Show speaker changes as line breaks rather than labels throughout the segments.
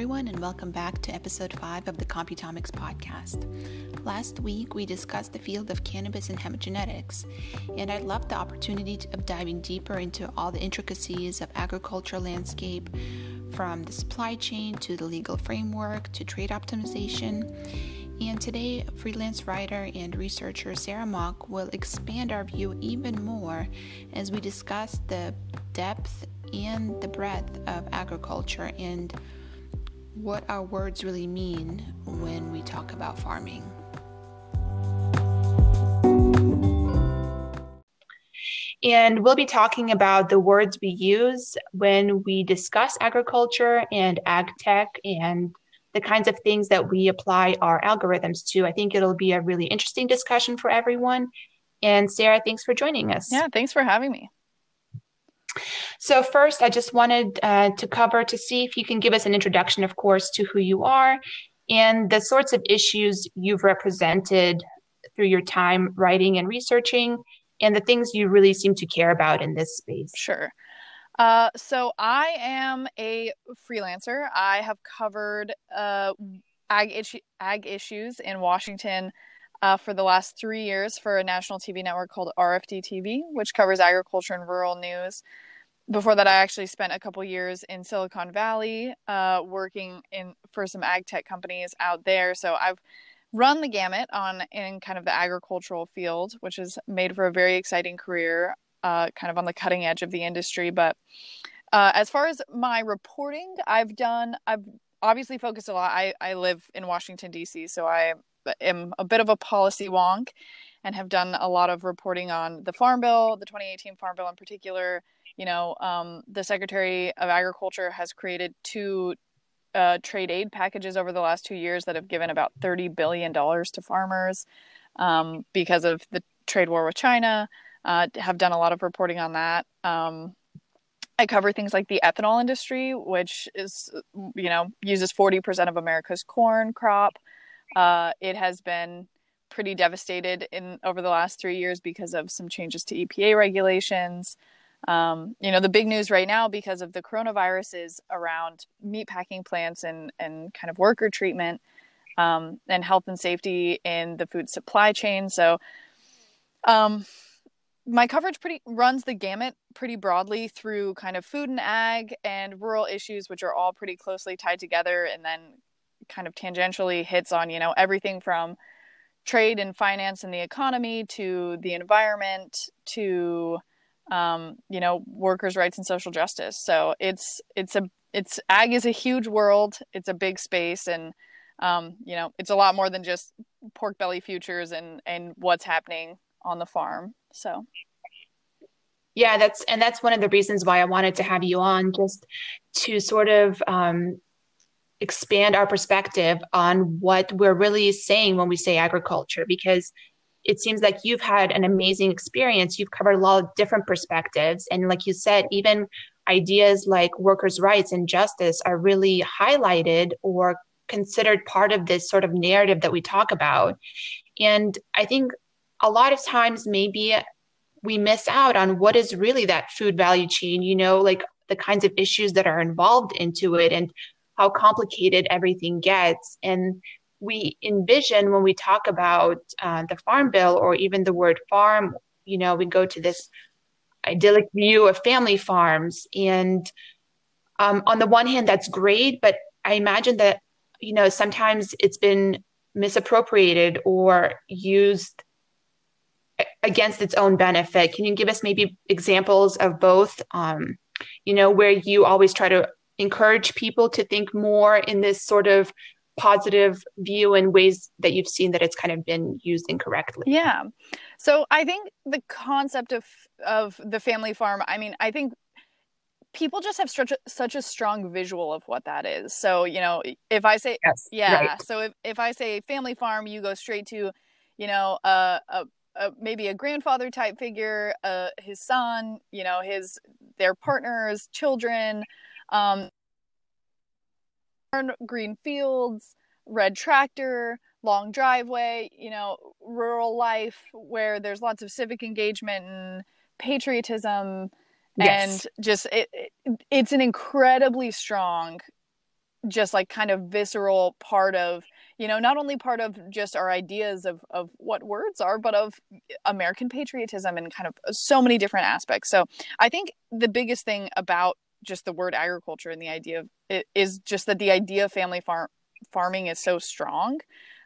everyone, and welcome back to episode 5 of the Computomics podcast. Last week, we discussed the field of cannabis and hemp genetics, and I loved the opportunity of diving deeper into all the intricacies of agricultural landscape, from the supply chain to the legal framework to trade optimization. And today, freelance writer and researcher Sarah Mock will expand our view even more as we discuss the depth and the breadth of agriculture and what our words really mean when we talk about farming. And we'll be talking about the words we use when we discuss agriculture and ag tech and the kinds of things that we apply our algorithms to. I think it'll be a really interesting discussion for everyone. And Sarah, thanks for joining us.
Yeah, thanks for having me.
So, first, I just wanted uh, to cover to see if you can give us an introduction, of course, to who you are and the sorts of issues you've represented through your time writing and researching, and the things you really seem to care about in this space.
Sure. Uh, so, I am a freelancer. I have covered uh, ag, ag issues in Washington. Uh, for the last three years for a national TV network called RFD TV, which covers agriculture and rural news before that, I actually spent a couple years in Silicon Valley, uh, working in for some ag tech companies out there. So I've run the gamut on in kind of the agricultural field, which has made for a very exciting career, uh, kind of on the cutting edge of the industry. But uh, as far as my reporting, I've done, I've obviously focused a lot. I, I live in Washington, D.C., so I am a bit of a policy wonk and have done a lot of reporting on the Farm Bill, the 2018 Farm Bill in particular you know, um, the Secretary of Agriculture has created two uh, trade aid packages over the last two years that have given about $30 billion to farmers um, because of the trade war with China. Uh, have done a lot of reporting on that. Um, I cover things like the ethanol industry, which is, you know, uses 40% of America's corn crop. Uh, it has been pretty devastated in over the last three years because of some changes to EPA regulations. Um, you know, the big news right now because of the coronavirus is around meatpacking plants and, and kind of worker treatment um, and health and safety in the food supply chain. So, um, my coverage pretty runs the gamut pretty broadly through kind of food and ag and rural issues, which are all pretty closely tied together, and then kind of tangentially hits on you know everything from trade and finance and the economy to the environment to um, you know, workers' rights and social justice. So it's it's a it's ag is a huge world. It's a big space, and um, you know, it's a lot more than just pork belly futures and and what's happening on the farm. So.
Yeah, that's and that's one of the reasons why I wanted to have you on, just to sort of um, expand our perspective on what we're really saying when we say agriculture, because it seems like you've had an amazing experience. You've covered a lot of different perspectives. And like you said, even ideas like workers' rights and justice are really highlighted or considered part of this sort of narrative that we talk about. And I think a lot of times maybe we miss out on what is really that food value chain, you know, like the kinds of issues that are involved into it and how complicated everything gets. And we envision when we talk about uh, the farm bill or even the word farm, you know, we go to this idyllic view of family farms. And um, on the one hand, that's great, but I imagine that, you know, sometimes it's been misappropriated or used against its own benefit. Can you give us maybe examples of both, um, you know, where you always try to encourage people to think more in this sort of positive view and ways that you've seen that it's kind of been used incorrectly.
Yeah. So i think the concept of of the family farm i mean i think people just have such a, such a strong visual of what that is. So you know if i say yes, yeah right. so if, if i say family farm you go straight to you know a, a, a maybe a grandfather type figure uh, his son you know his their partners children um, green fields, red tractor, long driveway, you know, rural life where there's lots of civic engagement and patriotism yes. and just it, it, it's an incredibly strong just like kind of visceral part of you know not only part of just our ideas of of what words are but of american patriotism and kind of so many different aspects so i think the biggest thing about just the word agriculture and the idea of it is just that the idea of family farm farming is so strong.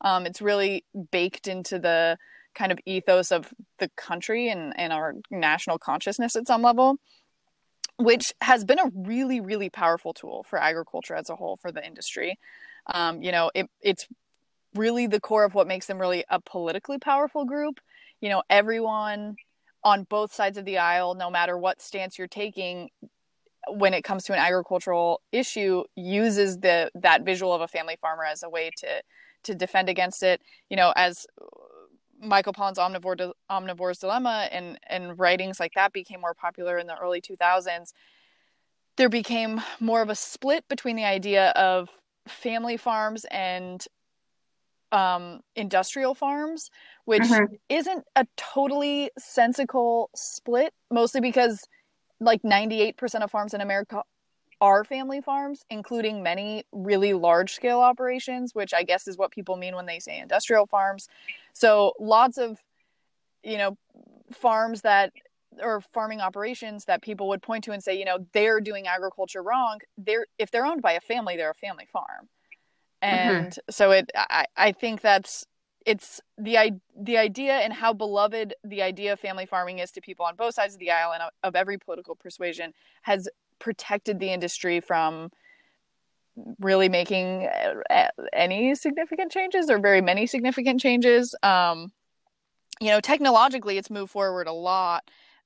Um, it's really baked into the kind of ethos of the country and, and our national consciousness at some level which has been a really really powerful tool for agriculture as a whole for the industry. Um, you know it, it's really the core of what makes them really a politically powerful group. You know everyone on both sides of the aisle no matter what stance you're taking when it comes to an agricultural issue uses the that visual of a family farmer as a way to to defend against it you know as Michael Pollan's Omnivore Omnivore's Dilemma and and writings like that became more popular in the early 2000s, there became more of a split between the idea of family farms and um, industrial farms, which mm-hmm. isn't a totally sensical split, mostly because like 98% of farms in America are family farms, including many really large scale operations, which I guess is what people mean when they say industrial farms. So lots of, you know, farms that or farming operations that people would point to and say, you know, they're doing agriculture wrong. They're if they're owned by a family, they're a family farm. Mm-hmm. And mm-hmm. so it I, I think that's it's the the idea and how beloved the idea of family farming is to people on both sides of the aisle and of every political persuasion has protected the industry from really making uh, any significant changes or very many significant changes. Um, you know, technologically, it's moved forward a lot,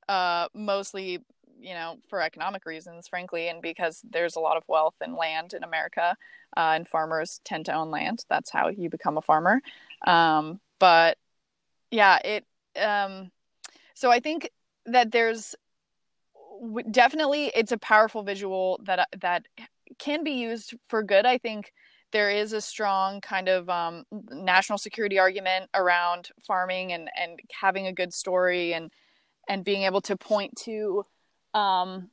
uh, mostly, you know, for economic reasons, frankly, and because there's a lot of wealth and land in America, uh, and farmers tend to own land. That's how you become a farmer. Um, but yeah, it. Um, so I think that there's definitely it's a powerful visual that that can be used for good. I think there is a strong kind of um, national security argument around farming and and having a good story and and being able to point to um,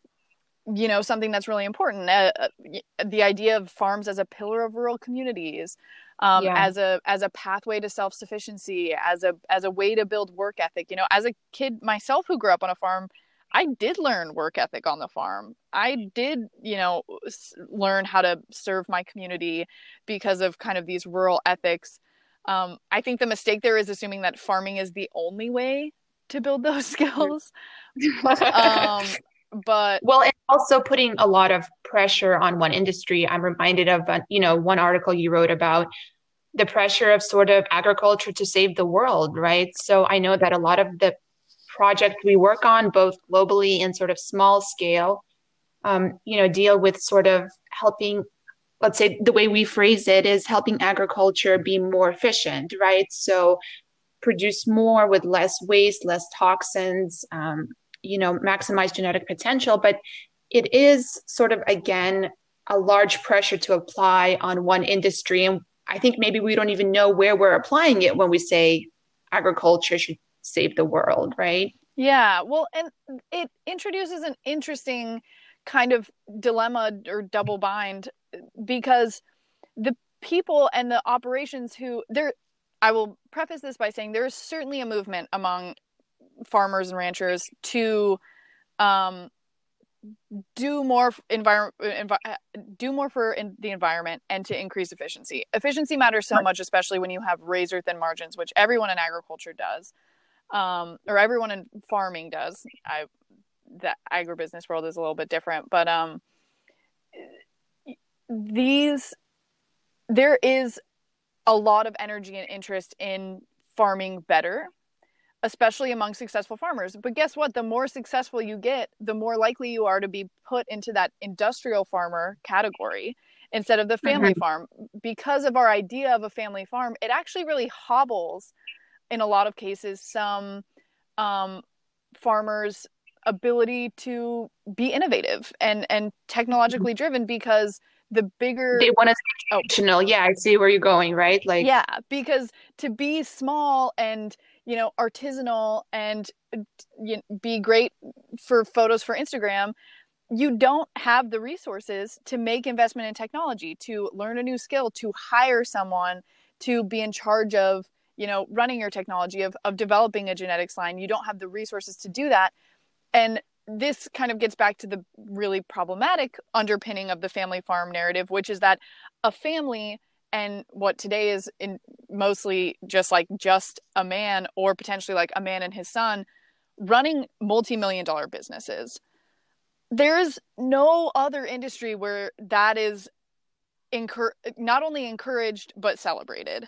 you know something that's really important uh, uh the idea of farms as a pillar of rural communities um, yeah. as a as a pathway to self sufficiency as a as a way to build work ethic you know as a kid myself who grew up on a farm I did learn work ethic on the farm. I did, you know, learn how to serve my community because of kind of these rural ethics. Um, I think the mistake there is assuming that farming is the only way to build those skills. um, but
well, and also putting a lot of pressure on one industry. I'm reminded of, uh, you know, one article you wrote about the pressure of sort of agriculture to save the world, right? So I know that a lot of the project we work on, both globally and sort of small scale, um, you know, deal with sort of helping. Let's say the way we phrase it is helping agriculture be more efficient, right? So produce more with less waste, less toxins, um, you know, maximize genetic potential. But it is sort of again a large pressure to apply on one industry, and I think maybe we don't even know where we're applying it when we say agriculture should save the world, right?
Yeah. Well, and it introduces an interesting kind of dilemma or double bind because the people and the operations who there I will preface this by saying there is certainly a movement among farmers and ranchers to um, do more environment envi- do more for in the environment and to increase efficiency. Efficiency matters so much especially when you have razor thin margins which everyone in agriculture does um, or everyone in farming does. I the agribusiness world is a little bit different, but um, these there is a lot of energy and interest in farming better especially among successful farmers. But guess what? The more successful you get, the more likely you are to be put into that industrial farmer category instead of the family mm-hmm. farm. Because of our idea of a family farm, it actually really hobbles in a lot of cases some um, farmers ability to be innovative and and technologically driven because the bigger
they want to oh. traditional yeah i see where you're going right like
yeah because to be small and you know artisanal and uh, you know, be great for photos for instagram you don't have the resources to make investment in technology, to learn a new skill, to hire someone to be in charge of, you know, running your technology, of, of developing a genetics line. You don't have the resources to do that. And this kind of gets back to the really problematic underpinning of the family farm narrative, which is that a family and what today is in mostly just like just a man or potentially like a man and his son running multi-million dollar businesses. There's no other industry where that is incur- not only encouraged but celebrated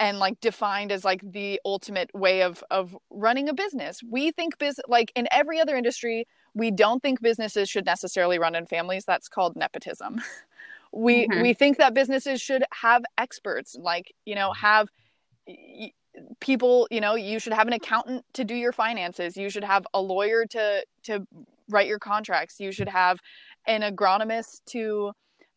and like defined as like the ultimate way of of running a business. We think business like in every other industry, we don't think businesses should necessarily run in families. That's called nepotism. we mm-hmm. we think that businesses should have experts, like you know, have people. You know, you should have an accountant to do your finances. You should have a lawyer to to write your contracts. You should have an agronomist to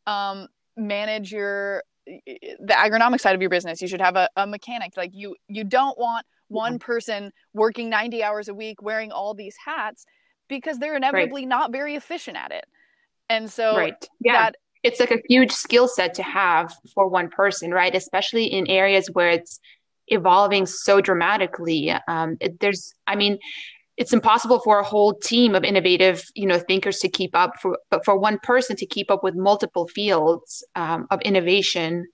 um, manage your the agronomic side of your business. You should have a, a mechanic. Like you you don't want one person working 90 hours a week wearing all these hats because they're inevitably right. not very efficient at it. And so
right. yeah. That, it's like a huge skill set to have for one person, right? Especially in areas where it's evolving so dramatically. Um, it, there's, I mean, it's impossible for a whole team of innovative you know thinkers to keep up for but for one person to keep up with multiple fields um, of innovation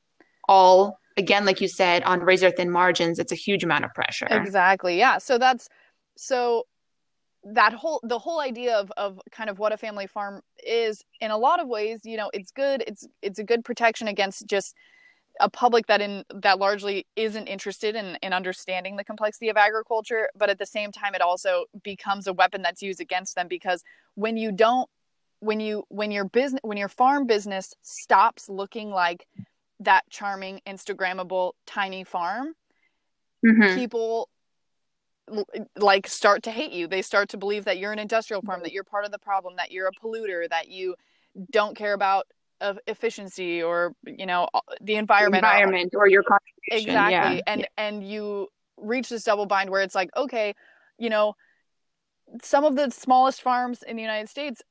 all again like you said on razor thin margins it's a huge amount of pressure.
Exactly. Yeah. So that's so that whole the whole idea of of kind of what a family farm is in a lot of ways you know it's good it's it's a good protection against just a public that in that largely isn't interested in, in understanding the complexity of agriculture but at the same time it also becomes a weapon that's used against them because when you don't when you when your business when your farm business stops looking like that charming instagrammable tiny farm mm-hmm. people like start to hate you they start to believe that you're an industrial farm that you're part of the problem that you're a polluter that you don't care about of efficiency or you know the environment
environment or your contribution
exactly
yeah.
and yeah. and you reach this double bind where it's like okay you know some of the smallest farms in the united states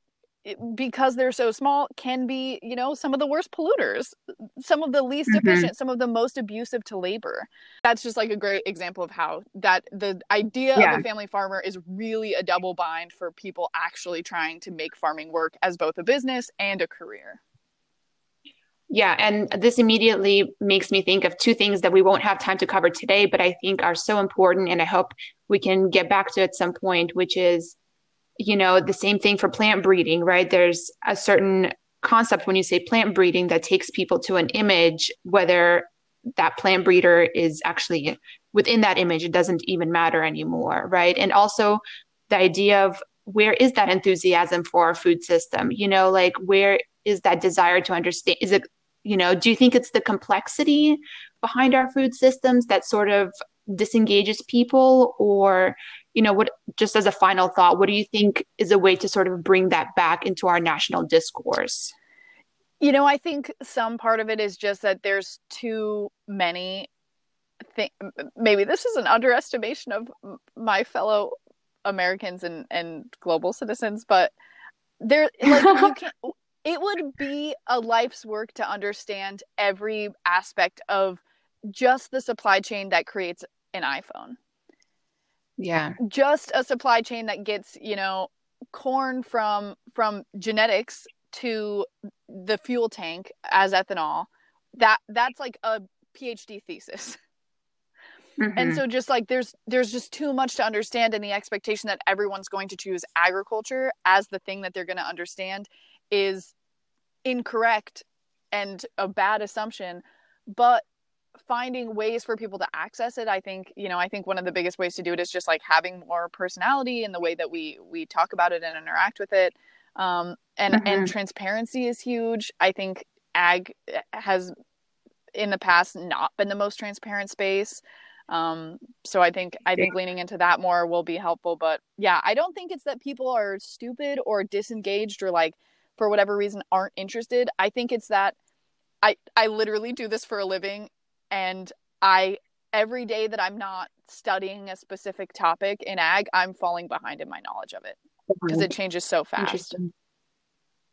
because they're so small can be you know some of the worst polluters some of the least mm-hmm. efficient some of the most abusive to labor that's just like a great example of how that the idea yeah. of a family farmer is really a double bind for people actually trying to make farming work as both a business and a career
yeah, and this immediately makes me think of two things that we won't have time to cover today, but I think are so important. And I hope we can get back to at some point, which is, you know, the same thing for plant breeding, right? There's a certain concept when you say plant breeding that takes people to an image, whether that plant breeder is actually within that image, it doesn't even matter anymore, right? And also the idea of where is that enthusiasm for our food system? You know, like where is that desire to understand? Is it you know do you think it's the complexity behind our food systems that sort of disengages people? Or you know what just as a final thought what do you think is a way to sort of bring that back into our national discourse?
You know i think some part of it is just that there's too many th- maybe this is an underestimation of my fellow americans and and global citizens but there like you can't it would be a life's work to understand every aspect of just the supply chain that creates an iPhone.
Yeah.
Just a supply chain that gets, you know, corn from from genetics to the fuel tank as ethanol. That that's like a PhD thesis. Mm-hmm. And so just like there's there's just too much to understand and the expectation that everyone's going to choose agriculture as the thing that they're going to understand is incorrect and a bad assumption but finding ways for people to access it i think you know i think one of the biggest ways to do it is just like having more personality in the way that we we talk about it and interact with it. Um, and mm-hmm. and transparency is huge. I think ag has in the past not been the most transparent space. Um, so i think i think leaning into that more will be helpful. But yeah i don't think it's that people are stupid or disengaged or like for whatever reason aren't interested. I think it's that I I literally do this for a living and I every day that I'm not studying a specific topic in ag, I'm falling behind in my knowledge of it because it changes so fast.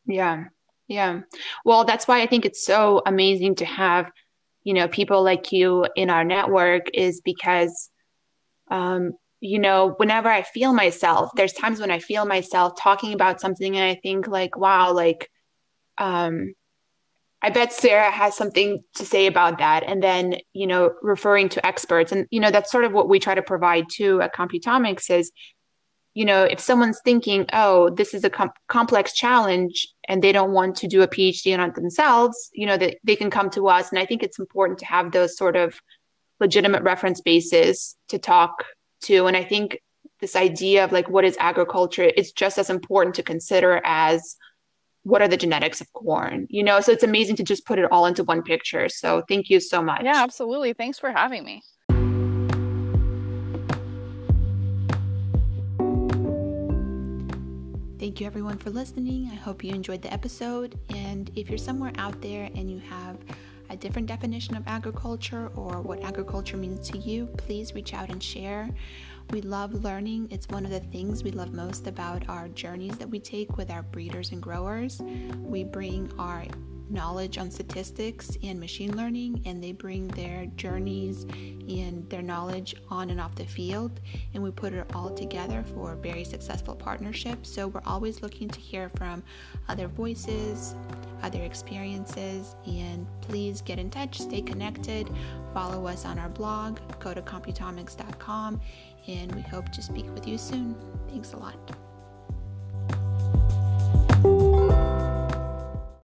Yeah. Yeah. Well, that's why I think it's so amazing to have, you know, people like you in our network is because um, you know, whenever I feel myself, there's times when I feel myself talking about something and I think like, wow, like um I bet Sarah has something to say about that. And then, you know, referring to experts. And, you know, that's sort of what we try to provide too at Computomics is, you know, if someone's thinking, oh, this is a com- complex challenge and they don't want to do a PhD on it themselves, you know, that they can come to us. And I think it's important to have those sort of legitimate reference bases to talk to. And I think this idea of like, what is agriculture? It's just as important to consider as what are the genetics of corn you know so it's amazing to just put it all into one picture so thank you so much
yeah absolutely thanks for having me
Thank you everyone for listening. I hope you enjoyed the episode. And if you're somewhere out there and you have a different definition of agriculture or what agriculture means to you, please reach out and share. We love learning. It's one of the things we love most about our journeys that we take with our breeders and growers. We bring our knowledge on statistics and machine learning, and they bring their journeys and their knowledge on and off the field, and we put it all together for a very successful partnership. So, we're always looking to hear from other voices, other experiences, and please get in touch, stay connected, follow us on our blog, go to computomics.com, and we hope to speak with you soon. Thanks a lot.